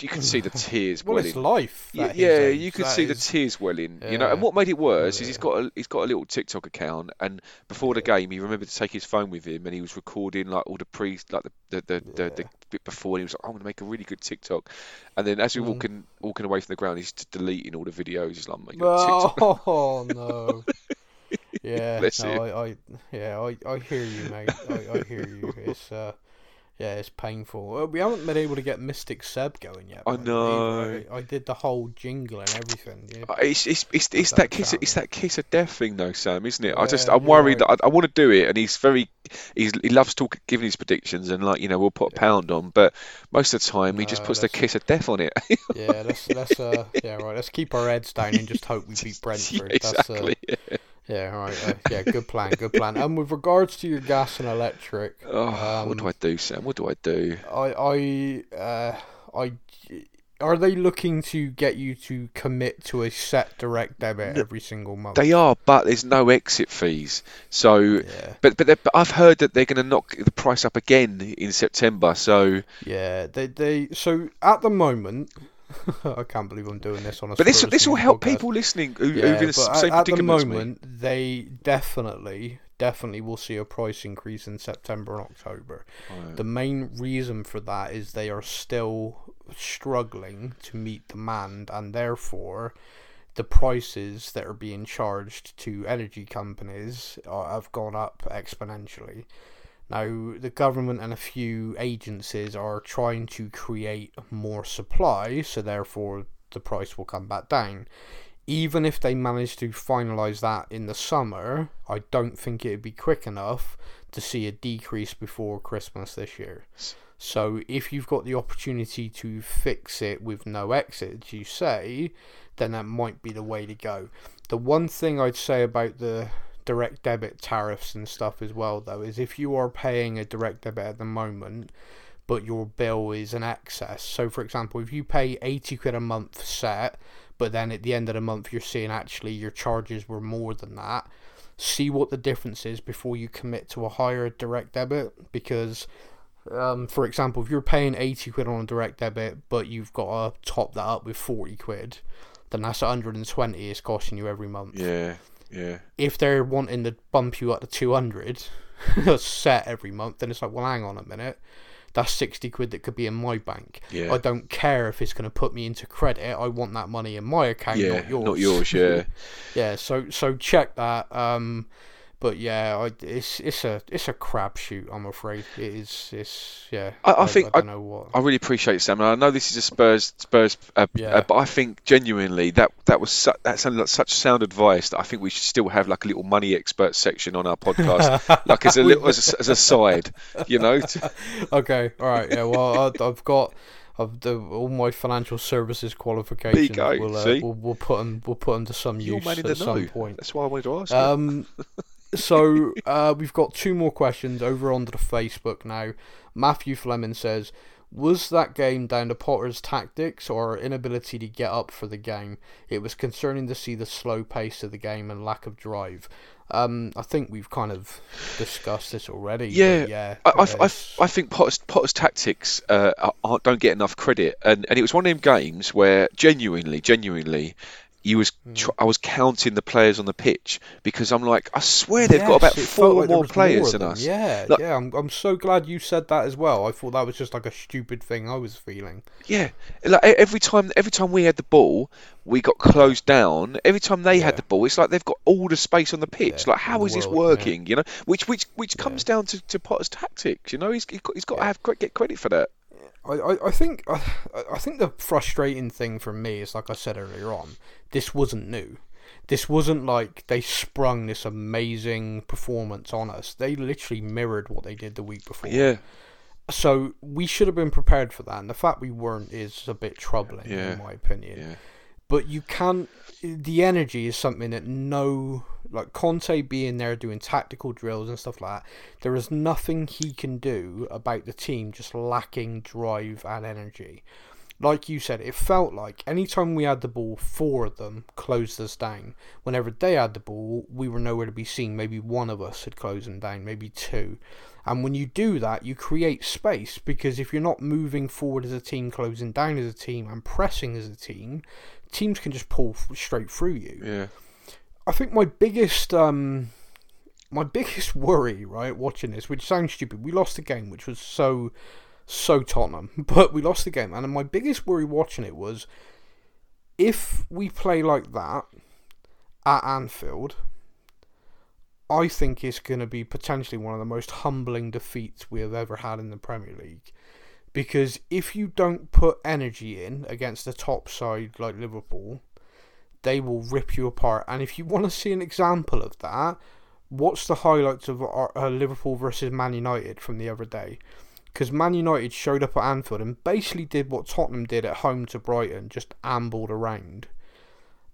you can see the tears well, welling. it's life. yeah, you could see is... the tears welling. Yeah. You know, and what made it worse yeah. is he's got a he's got a little TikTok account, and before yeah. the game, he remembered to take his phone with him, and he was recording like all the pre like the the the, the, the bit before, and he was like, "I'm going to make a really good TikTok," and then as we mm. walking walking away from the ground, he's just deleting all the videos. He's like, "I'm oh, oh no." yeah, no, I, I, yeah, I, I hear you, mate. I, I hear you. It's uh, yeah, it's painful. We haven't been able to get Mystic Seb going yet. I know. I, I, did the whole jingle and everything. Yeah. Uh, it's it's it's, it's that, that kiss it's that kiss of death thing though, Sam, isn't it? Yeah, I just I'm worried right. that I, I, want to do it, and he's very he's he loves talking, giving his predictions, and like you know we'll put a pound on, but most of the time no, he just puts the kiss of death on it. yeah, let's let's uh yeah right. Let's keep our heads down and just hope we beat Brentford. Yeah, exactly. That's, uh, yeah, right. Uh, yeah, good plan, good plan. And with regards to your gas and electric, oh, um, what do I do, Sam? What do I do? I, I, uh, I, are they looking to get you to commit to a set direct debit every single month? They are, but there's no exit fees. So, yeah. but but, but I've heard that they're going to knock the price up again in September. So yeah, they they so at the moment I can't believe I'm doing this on a. But this this will help podcast. people listening who, yeah, who've in the same at, at the moment they definitely definitely will see a price increase in September and October. Right. The main reason for that is they are still struggling to meet demand and therefore the prices that are being charged to energy companies are, have gone up exponentially. Now, the government and a few agencies are trying to create more supply, so therefore the price will come back down. Even if they manage to finalize that in the summer, I don't think it'd be quick enough to see a decrease before Christmas this year. So, if you've got the opportunity to fix it with no exit, you say, then that might be the way to go. The one thing I'd say about the direct debit tariffs and stuff as well, though, is if you are paying a direct debit at the moment, but your bill is an excess. So, for example, if you pay 80 quid a month set, but then at the end of the month you're seeing actually your charges were more than that, see what the difference is before you commit to a higher direct debit because. Um, for example, if you're paying 80 quid on a direct debit, but you've got to top that up with 40 quid, then that's 120 it's costing you every month. Yeah, yeah. If they're wanting to bump you up to 200 set every month, then it's like, well, hang on a minute that's 60 quid that could be in my bank. Yeah. I don't care if it's going to put me into credit. I want that money in my account, yeah, not yours. Not yours, yeah. yeah, so so check that. Um, but yeah, I, it's it's a it's a crapshoot. I'm afraid it is. It's yeah. I, I think I, I, know what. I really appreciate Sam. And I know this is a Spurs Spurs, uh, Yeah. uh, but I think genuinely that that was su- that sounded like such sound advice that I think we should still have like a little money expert section on our podcast, like as a little as a, as a side, you know. to- okay, all right, yeah. Well, I, I've got. Of the all my financial services qualifications, go, we'll, uh, we'll we'll put them we'll put 'em to some You're use at some know. point. That's why I wanted to ask. Um, so uh, we've got two more questions over onto the Facebook now. Matthew Fleming says, "Was that game down to Potter's tactics or inability to get up for the game? It was concerning to see the slow pace of the game and lack of drive." Um, I think we've kind of discussed this already. Yeah, yeah. I, I, I, I think Potter's, Potter's tactics uh, don't get enough credit, and, and it was one of them games where genuinely, genuinely, you was hmm. tr- I was counting the players on the pitch because I'm like, I swear they've got Yes, about four like more players of than us. Yeah, Like- yeah. I'm, I'm so glad you said that as well. I thought that was just like a stupid thing I was feeling. Yeah, like every time, every time we had the ball, we got closed down. Every time they Yeah. had the ball, it's like they've got all the space on the pitch. Yeah, like, how is the this world, yeah. working? You know, which which which comes down to, to Potter's tactics. You know, he's he's got, he's got to have get credit for that. I, I, I think I, I think the frustrating thing for me is like I said earlier on, this wasn't new. This wasn't like they sprung this amazing performance on us. They literally mirrored what they did the week before. Yeah, So we should have been prepared for that, and the fact we weren't is a bit troubling Yeah. in my opinion. yeah, But you can't. The energy is something that no, like Conte being there doing tactical drills and stuff like that. There is nothing he can do about the team just lacking drive and energy. Like you said, it felt like anytime we had the ball, four of them closed us down. Whenever they had the ball, we were nowhere to be seen. Maybe one of us had closed them down, maybe two. And when you do that, you create space because if you're not moving forward as a team, closing down as a team, and pressing as a team, teams can just pull straight through you. yeah. I think my biggest um my biggest worry, right, watching this, which sounds stupid, we lost the game, which was so so Tottenham, but we lost the game, and my biggest worry watching it was if we play like that at Anfield, I think it's going to be potentially one of the most humbling defeats we have ever had in the Premier League. Because if you don't put energy in against a top side like Liverpool, they will rip you apart. And if you want to see an example of that, watch the highlights of our, uh, Liverpool versus Man United from the other day. Because Man United showed up at Anfield and basically did what Tottenham did at home to Brighton, just ambled around.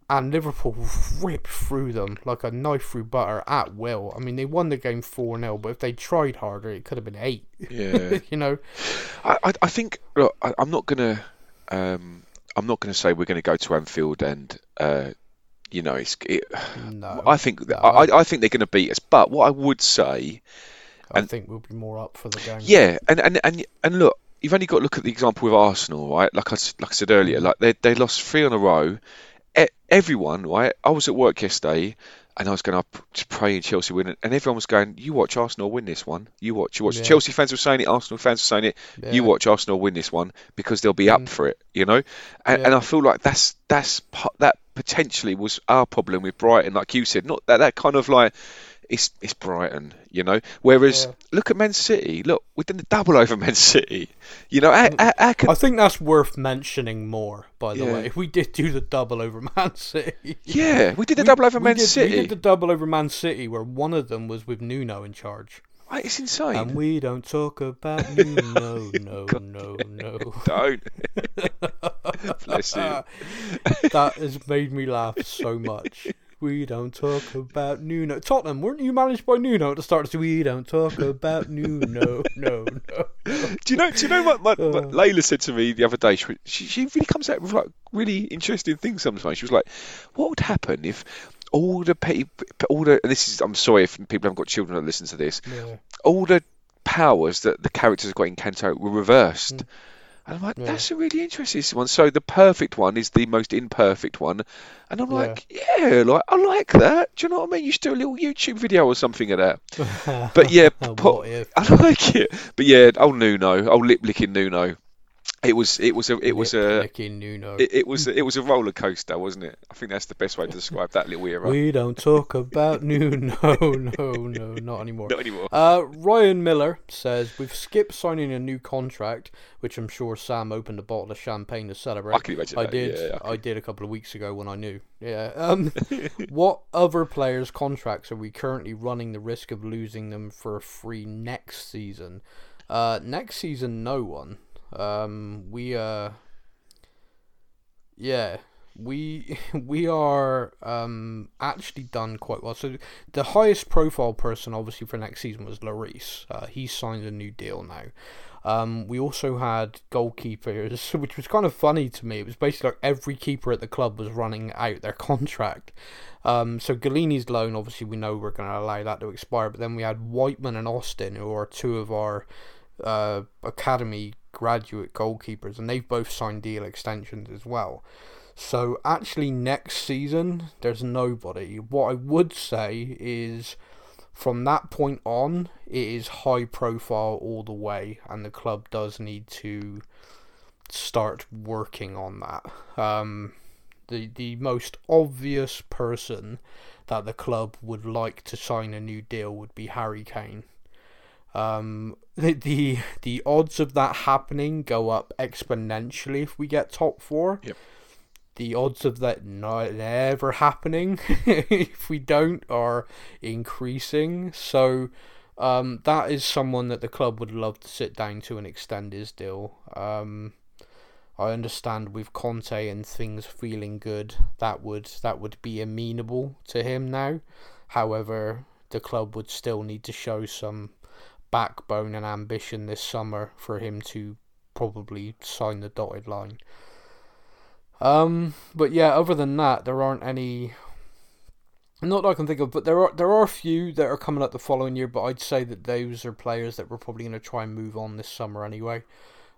And Liverpool ripped through them like a knife through butter at will. I mean, they won the game 4 0, but if they tried harder, it could have been 8. Yeah. you know? I, I, I think look, I, I'm not gonna um, I'm not gonna say we're gonna go to Anfield and uh, you know it's it, No. I think no, I, I think they're gonna beat us. But what I would say, I and- think we'll be more up for the game. yeah, and and and and look, you've only got to look at the example with Arsenal, right? Like I like I said earlier, Mm. like they they lost three in a row. E- everyone, right? I was at work yesterday. And I was going to pray Chelsea win, and everyone was going, "You watch Arsenal win this one. You watch, you watch." Yeah. Chelsea fans were saying it, Arsenal fans were saying it. You watch Arsenal win this one because they'll be up Mm. for it, you know. And, Yeah. and I feel like that's that's that potentially was our problem with Brighton, like you said. Not that that kind of like it's it's Brighton, you know. Whereas Yeah. look at Man City. Look, we did the double over Man City. You know, how, how, how can, I think that's worth mentioning more, by the Yeah. way. We did do the double over Man City. yeah, we did the We- double over Man did, City. We did the double over Man City where one of them was with Nuno in charge. It's insane. And we don't talk about Nuno, no, no, no. Don't. Bless you. that has made me laugh so much We don't talk about Nuno. Tottenham, weren't you managed by Nuno at the start? We don't talk about Nuno. No, no. Do you know? Do you know what, what uh. Layla said to me the other day? She, she, she really comes out with like really interesting things sometimes. She was like, "What would happen if all the people, all the this is I'm sorry if people haven't got children that listen to this, yeah. all the powers that the characters have got in Encanto were reversed." Mm and I'm like, yeah. that's a really interesting one. So the perfect one is the most imperfect one. And I'm like, yeah, yeah like I like that. Do you know what I mean? You should do a little YouTube video or something of that. but yeah, po- I like it. But yeah, old Nuno, old lip licking Nuno. It was it was a it was a it, it, was it was a roller coaster, wasn't it? I think that's the best way to describe that little era. We don't talk about Nuno, no, no, not anymore. Not anymore. Uh, Ryan Miller says we've skipped signing a new contract, which I'm sure Sam opened a bottle of champagne to celebrate. I can imagine. I that. did. Yeah, I, I, did a couple of weeks ago when I knew. Yeah. Um, what other players' contracts are we currently running the risk of losing them for free next season? Uh, next season, no one. Um, we uh, yeah, we we are um actually done quite well. So the highest profile person, obviously for next season, was Lloris. Uh, he signed a new deal now. Um, we also had goalkeepers, which was kind of funny to me. It was basically like every keeper at the club was running out their contract. Um, so Gollini's loan, obviously, we know we're going to allow that to expire. But then we had Whiteman and Austin, who are two of our uh, academy graduate goalkeepers, and they've both signed deal extensions as well. So actually, next season there's nobody. What I would say is, from that point on, it is high profile all the way, and the club does need to start working on that. Um, the the most obvious person that the club would like to sign a new deal would be Harry Kane. Um, the, the the odds of that happening go up exponentially if we get top four. Yep. The odds of that not ever happening if we don't are increasing. So um, that is someone that the club would love to sit down to and extend his deal. Um, I understand with Conte and things feeling good, that would that would be amenable to him now. However, the club would still need to show some backbone and ambition this summer for him to probably sign the dotted line. Um, but yeah, other than that, there aren't any. Not that I can think of, but there are there are a few that are coming up the following year. But I'd say that those are players that we're probably going to try and move on this summer anyway.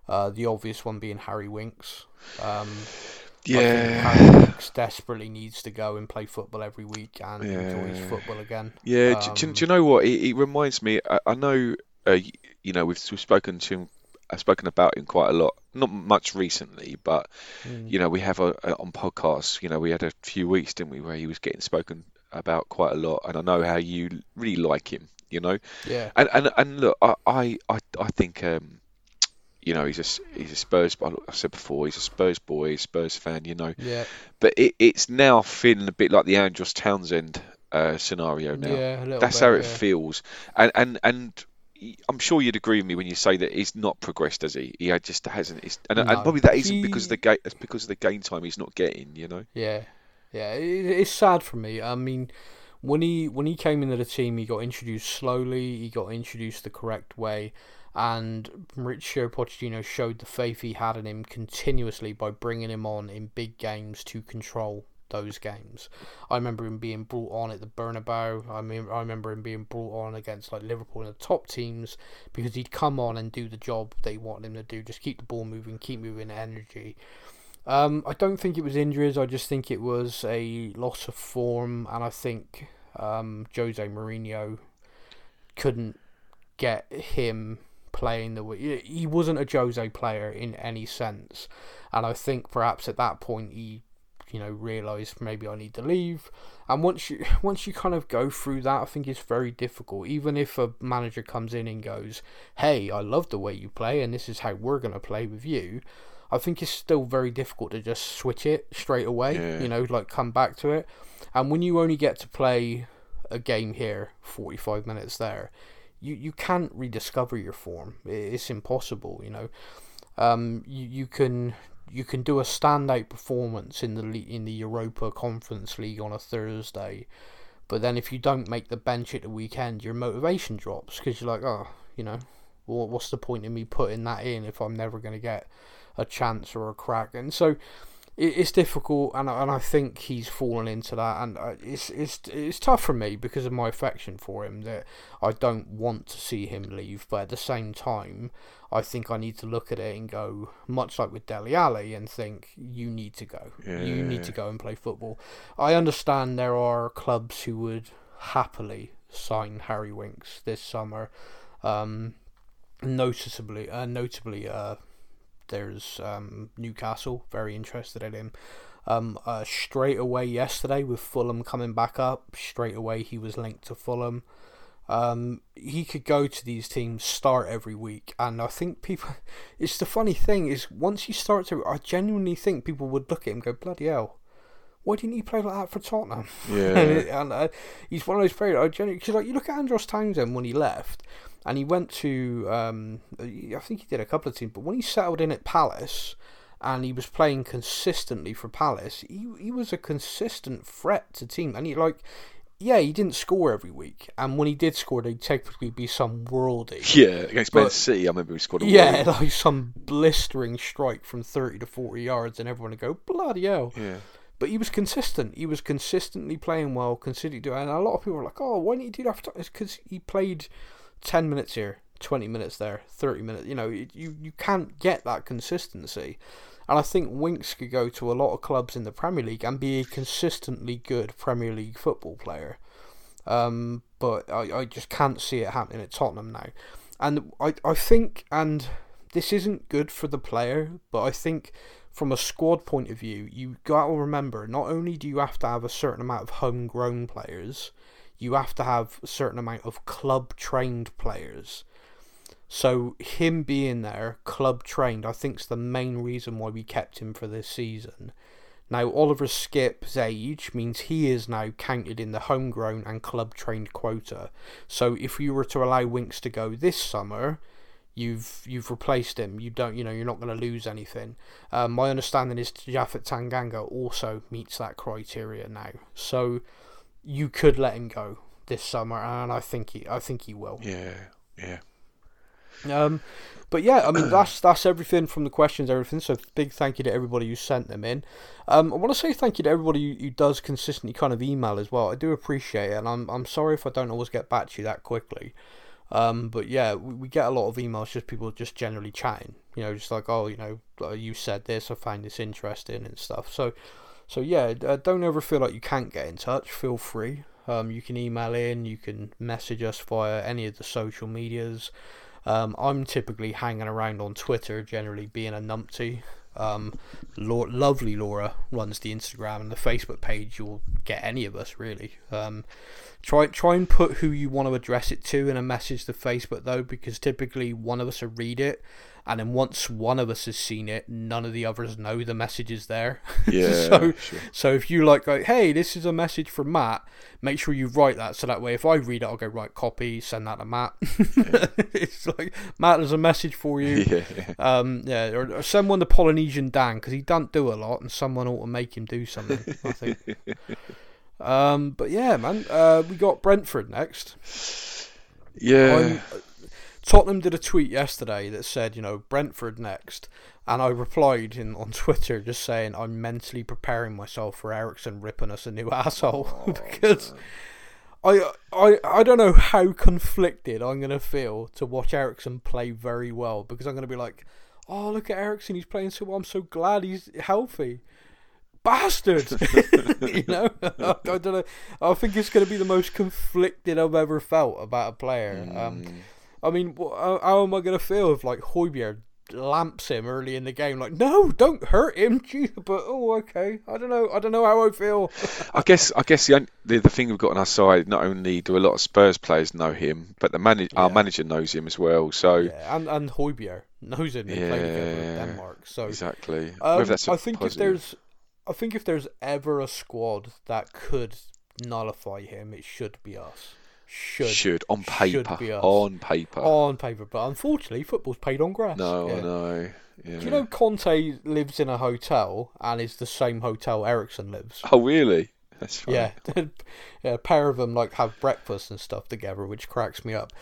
Uh, the obvious one being Harry Winks. Um, yeah, Harry Winks desperately needs to go and play football every week and yeah. enjoy his football again. Yeah, um, do, do, you know what? It, it reminds me. I, I know uh, you know, we've, we've spoken to him, I've spoken about him quite a lot. Not much recently, but mm. you know, we have a, a, on podcasts. You know, we had a few weeks, didn't we, where he was getting spoken about quite a lot, and I know how you really like him. You know, yeah. And and and look, I I I think. Um, you know, he's a he's a Spurs. I said before, he's a Spurs boy, Spurs fan. You know, yeah. But it, it's now feeling a bit like the Andros Townsend uh, scenario now. Yeah, That's bit, how it yeah. feels. And and and I'm sure you'd agree with me when you say that he's not progressed, does he? He just hasn't. And, no, and, probably that isn't he... because of the game. It's because of the game time he's not getting. You know. Yeah, yeah. It, it's sad for me. I mean, when he when he came into the team, he got introduced slowly. He got introduced the correct way, and Mauricio Pochettino showed the faith he had in him continuously by bringing him on in big games to control those games. I remember him being brought on at the Bernabeu. I mean, I remember him being brought on against like Liverpool and the top teams because he'd come on and do the job they wanted him to do. Just keep the ball moving, keep moving energy. Um, I don't think it was injuries. I just think it was a loss of form, and I think um, Jose Mourinho couldn't get him playing the way he wasn't a Jose player in any sense, and I think perhaps at that point he you know realize maybe I need to leave. And once you once you kind of go through that, I think it's very difficult. Even if a manager comes in and goes, "Hey, I love the way you play, and this is how we're gonna play with you," I think it's still very difficult to just switch it straight away. Yeah. You know, like come back to it. And when you only get to play a game here, forty five minutes there, you you can't rediscover your form. It's impossible. You know, um, you you can you can do a standout performance in the in the Europa Conference League on a Thursday, but then if you don't make the bench at the weekend, your motivation drops because you're like, oh, you know, what's the point in me putting that in if I'm never going to get a chance or a crack? And so it's difficult, and and I think he's fallen into that, and uh, it's it's it's tough for me because of my affection for him that I don't want to see him leave, but at the same time, I think I need to look at it and go much like with Dele Alli and think you need to go, yeah. you need to go and play football. I understand there are clubs who would happily sign Harry Winks this summer, um, noticeably, uh, notably, uh there's um, Newcastle very interested in him. Um, uh, straight away yesterday with Fulham coming back up, straight away he was linked to Fulham. Um, he could go to these teams, start every week, and I think people. It's the funny thing is once he starts, to, I genuinely think people would look at him, go bloody hell. Why didn't he play like that for Tottenham? Yeah, and, and uh, he's one of those players. I genuinely because like you look at Andros Townsend when he left, and he went to um, I think he did a couple of teams, but when he settled in at Palace and he was playing consistently for Palace, he he was a consistent threat to team, and he like. Yeah, he didn't score every week, and when he did score, they'd typically be some worldy. Yeah, against Man City, I remember he scored. A yeah, like some blistering strike from thirty to forty yards, and everyone would go bloody hell. Yeah. But he was consistent. He was consistently playing well, consistently doing. And a lot of people were like, "Oh, why didn't he do that?" It's because he played 10 minutes here, 20 minutes there, 30 minutes. You know, you, you can't get that consistency. And I think Winks could go to a lot of clubs in the Premier League and be a consistently good Premier League football player. Um, but I, I just can't see it happening at Tottenham now. And I, I think, and this isn't good for the player, but I think from a squad point of view, you got to remember not only do you have to have a certain amount of homegrown players, you have to have a certain amount of club trained players. So him being there, club trained, I think is the main reason why we kept him for this season. Now Oliver Skipp's age means he is now counted in the homegrown and club trained quota. So if you were to allow Winks to go this summer, you've you've replaced him. You don't you know you're not going to lose anything. Um, my understanding is Japhet Tanganga also meets that criteria now. So you could let him go this summer, and I think he, I think he will. Yeah, yeah. Um, but yeah, I mean that's that's everything from the questions, everything. So big thank you to everybody who sent them in. Um, I want to say thank you to everybody who, who, does consistently kind of email as well. I do appreciate it, and I'm I'm sorry if I don't always get back to you that quickly. Um, but yeah, we, we get a lot of emails, just people just generally chatting. You know, just like oh, you know, you said this, I find this interesting and stuff. So so yeah, uh, don't ever feel like you can't get in touch. Feel free. Um, you can email in, you can message us via any of the social medias. Um, I'm typically hanging around on Twitter, generally being a numpty. Um, Lo- lovely Laura runs the Instagram and the Facebook page. You'll get any of us really. Um, try try and put who you want to address it to in a message to Facebook though, because typically one of us will read it and then once one of us has seen it, none of the others know the message is there. Yeah. so, sure. so if you like go, hey, this is a message from Matt, make sure you write that so that way if I read it, I'll go right copy, send that to Matt. Yeah. it's like Matt, there's a message for you. Yeah. Um, yeah, or, or send one to Polynesian Dan because he don't do a lot, and someone ought to make him do something. I think. Um, but yeah, man, uh, we got Brentford next. Yeah. I'm, Tottenham did a tweet yesterday that said, you know, Brentford next, and I replied in on Twitter just saying I'm mentally preparing myself for Eriksen ripping us a new asshole oh, because I I I don't know how conflicted I'm gonna feel to watch Eriksen play very well because I'm gonna be like, oh look at Eriksen, he's playing so well. I'm so glad he's healthy. Bastard, you know. I, I, don't know. I think it's going to be the most conflicted I've ever felt about a player. Mm. Um, I mean, how, how am I going to feel if like Højbjerg lamps him early in the game? Like, no, don't hurt him. but oh, okay. I don't know. I don't know how I feel. I guess. I guess the, the, the thing we've got on our side. Not only do a lot of Spurs players know him, but the manage, yeah. our manager knows him as well. So yeah, and and Højbjerg knows him. They yeah, played together in Denmark. So exactly. Um, I think positive. if there's, I think if there's ever a squad that could nullify him, it should be us. Should should on should paper us. on paper. on paper, but unfortunately, football's played on grass. no, Yeah. I know. Yeah. Do you know Conte lives in a hotel and is the same hotel Eriksen lives? Oh really? That's funny. Yeah, yeah, a pair of them like have breakfast and stuff together, which cracks me up.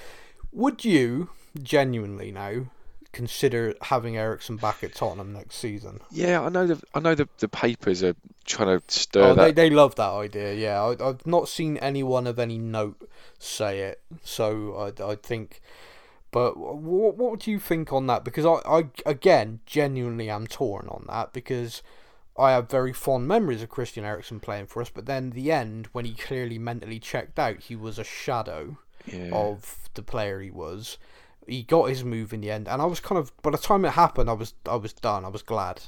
Would you genuinely now consider having Eriksen back at Tottenham next season? Yeah, I know. The I know the the papers are trying to stir Oh, they that. they love that idea. Yeah, I, I've not seen anyone of any note say it, so I I think. But what what do you think on that? Because I, I again genuinely am torn on that because I have very fond memories of Christian Eriksen playing for us. But then the end, when he clearly mentally checked out, he was a shadow Yeah. of the player he was. He got his move in the end, and I was kind of by the time it happened, I was I was done. I was glad.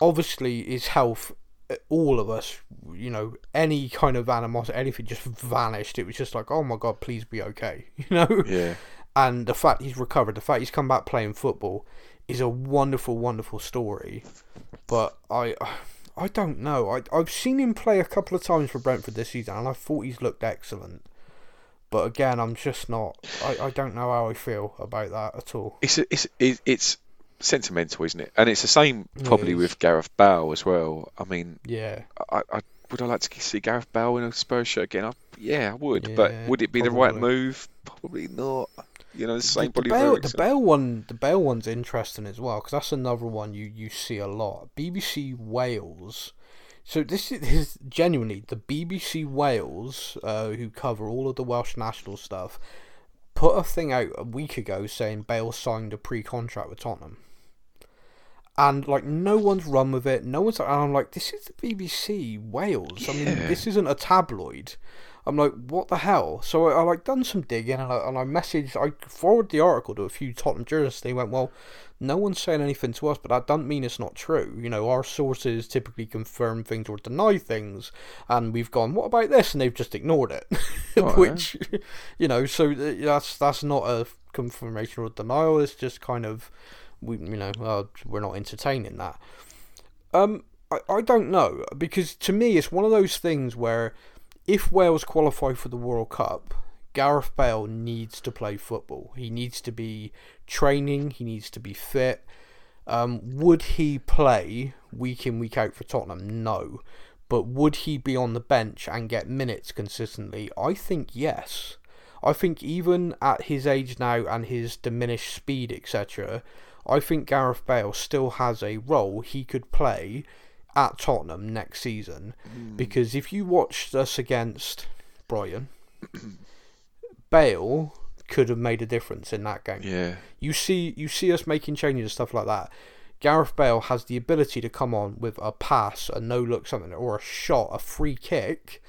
Obviously, his health, uh, all of us, you know, any kind of animosity, anything just vanished. It was just like, oh my god, please be okay, you know. Yeah. And the fact he's recovered, the fact he's come back playing football, is a wonderful, wonderful story. But I, I don't know. I I've seen him play a couple of times for Brentford this season, and I thought he's looked excellent. But again, I'm just not. I, I don't know how I feel about that at all. It's it's it- it's sentimental, isn't it? And it's the same probably with Gareth Bale as well. I mean, Yeah, I, I would I like to see Gareth Bale in a Spurs shirt again? I, yeah, I would. but would it be the right move? Probably not. You know, the the, same the probably Bale, the Eriksen. Bale one, the Bale one's interesting as well because that's another one you you see a lot. BBC Wales. So this is, genuinely the BBC Wales, uh, who cover all of the Welsh national stuff, put a thing out a week ago saying Bale signed a pre-contract with Tottenham. And like no one's run with it. No one's. And I'm like, this is the BBC Wales. I mean, this isn't a tabloid. I'm like, what the hell? So I, I like done some digging and I, and I messaged, I forwarded the article to a few Tottenham journalists. They went, well, no one's saying anything to us, but that doesn't mean it's not true. You know, our sources typically confirm things or deny things, and we've gone, what about this? And they've just ignored it. Which, you know, so that's that's not a confirmation or denial. It's just kind of, we, you know, uh, we're not entertaining that. Um, I, I don't know because to me it's one of those things where if Wales qualify for the World Cup, Gareth Bale needs to play football. He needs to be training. He needs to be fit. Um, would he play week in week out for Tottenham? No, but would he be on the bench and get minutes consistently? I think yes. I think even at his age now and his diminished speed, etc., I think Gareth Bale still has a role he could play at Tottenham next season. Hmm. Because if you watched us against Brighton, Bale could have made a difference in that game. Yeah. You see, you see us making changes and stuff like that. Gareth Bale has the ability to come on with a pass, a no look, something, or a shot, a free kick,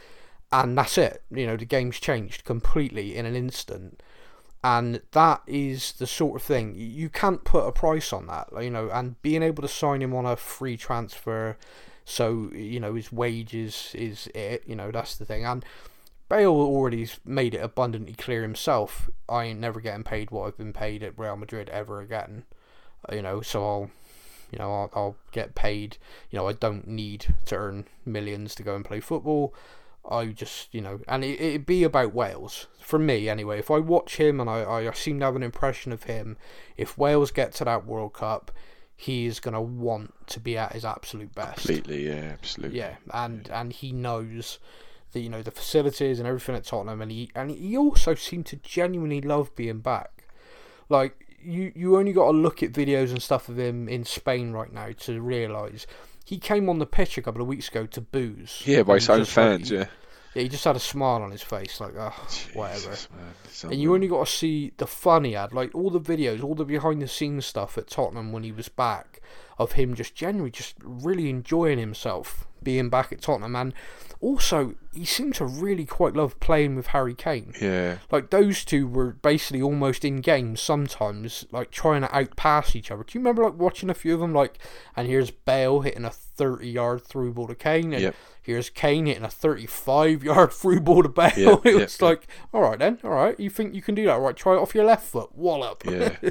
and that's it. You know, the game's changed completely in an instant. And that is the sort of thing you can't put a price on that, you know. And being able to sign him on a free transfer, so you know his wages is it, you know that's the thing. And Bale already's made it abundantly clear himself. I ain't never getting paid what I've been paid at Real Madrid ever again. Uh, You know, so I'll, you know, I'll, I'll get paid. You know, I don't need to earn millions to go and play football. I just, you know, and it, it'd be about Wales for me anyway. If I watch him and I, I seem to have an impression of him, if Wales get to that World Cup, he is gonna want to be at his absolute best. Completely. Yeah. Absolutely. Yeah, and and he knows the you know the facilities and everything at Tottenham, and he and he also seemed to genuinely love being back. Like you, you only got to look at videos and stuff of him in Spain right now to realise he came on the pitch a couple of weeks ago to booze. Yeah, by his own just, like, fans. yeah. yeah, he just had a smile on his face, like oh, whatever. Man, And you only got to see the fun he had, like all the videos, all the behind the scenes stuff at Tottenham when he was back, of him just genuinely just really enjoying himself being back at Tottenham. And also, he seemed to really quite love playing with Harry Kane. Yeah. Like those two were basically almost in games sometimes, like trying to outpass each other. Do you remember like watching a few of them? Like, and here's Bale hitting a thirty-yard through ball to Kane, and Yep. here's Kane hitting a thirty-five-yard through ball to Bale. Yep, it yep, was like, all right then, all right, you think you can do that? Right, try it off your left foot, wallop. Yeah,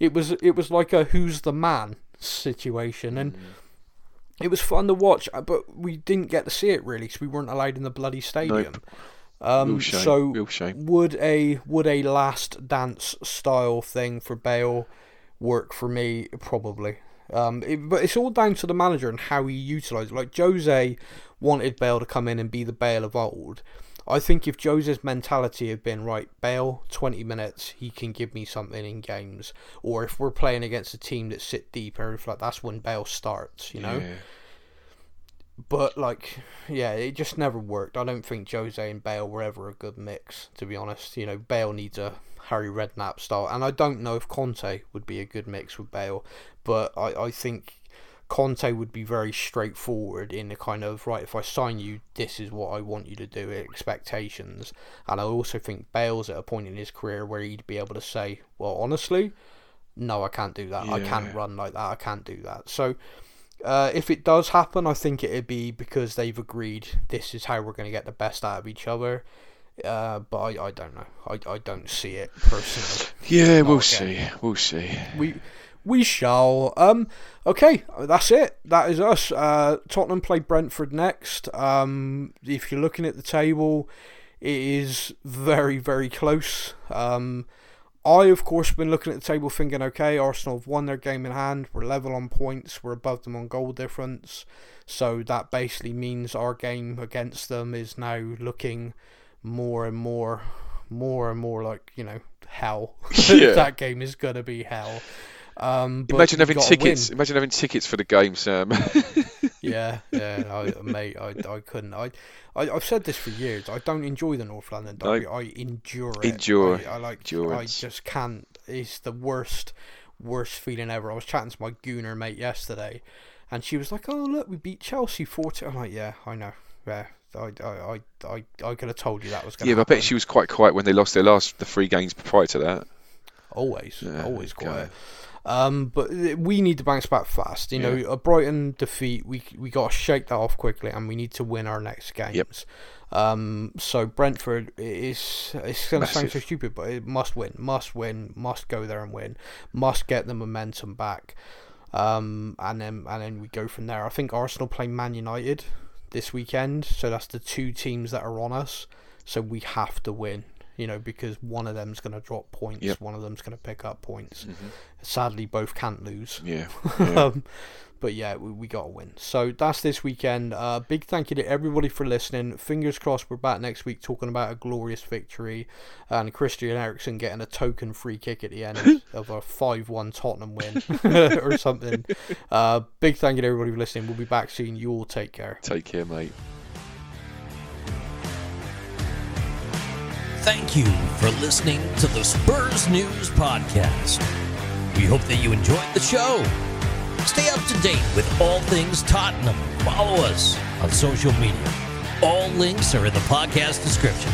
It was it was like a who's the man situation, Mm. and. It was fun to watch, uh, but we didn't get to see it really because we weren't allowed in the bloody stadium. Um, Real shame, so would a would a last dance style thing for Bale work for me? Probably. Um, it, but it's all down to the manager and how he utilises. Like Jose wanted Bale to come in and be the Bale of old. I think if Jose's mentality had been right, Bale, twenty minutes, he can give me something in games. Or if we're playing against a team that sit deep, or like that's when Bale starts, you know. Yeah. But like, yeah, it just never worked. I don't think Jose and Bale were ever a good mix, to be honest. You know, Bale needs a Harry Redknapp style, and I don't know if Conte would be a good mix with Bale, but I, I think Conte would be very straightforward in the kind of right. If I sign you, this is what I want you to do. Expectations, and I also think Bale's at a point in his career where he'd be able to say, "Well, honestly, no, I can't do that. I can't run like that. I can't do that." So. Uh, if it does happen, I think it'd be because they've agreed this is how we're going to get the best out of each other. Uh, but I, I don't know. I, I don't see it personally. Yeah, we'll again. see. We'll see. We we shall. Um. Okay, that's it. That is us. Uh, Tottenham play Brentford next. Um. If you're looking at the table, it is very very close. Um. I, of course, been looking at the table thinking, okay, Arsenal have won their game in hand. We're level on points. We're above them on goal difference. So that basically means our game against them is now looking more and more, more and more like you know hell. Yeah. that game is gonna be hell. Um, but Imagine having tickets. Imagine having tickets for the game, Sam. Yeah, yeah, I, mate, I, I couldn't. I, I, I've said this for years. I don't enjoy the North London No. derby. I endure it. Endure. I, I like. Endurance. I just can't. It's the worst, worst feeling ever. I was chatting to my gooner mate yesterday, and she was like, "Oh look, we beat Chelsea 4 2 I'm like, "Yeah, I know. Yeah, I, I, I, I, I could have told you that was going to yeah, but I bet she was quite quiet when they lost their last the three games prior to that. Always, Yeah, always quiet. Um, but we need to bounce back fast. You know, Yeah. a Brighton defeat, we we got to shake that off quickly, and we need to win our next games. Um, so Brentford is it's going to sound so stupid, but it must win, must win, must go there and win, must get the momentum back. Um, and then and then we go from there. I think Arsenal play Man United this weekend, so that's the two teams that are on us. So we have to win, you know, because one of them's going to drop points, Yep. one of them's going to pick up points. Sadly, both can't lose. Yeah. yeah. um, but yeah, we, we got to win. So that's this weekend. Uh, big thank you to everybody for listening. Fingers crossed we're back next week talking about a glorious victory and Christian Eriksen getting a token free kick at the end of a 5 1 Tottenham win or something. Uh, big thank you to everybody for listening. We'll be back soon. You all take care. Take care, mate. Thank you for listening to the Spurs News Podcast. We hope that you enjoyed the show. Stay up to date with all things Tottenham. Follow us on social media. All links are in the podcast description.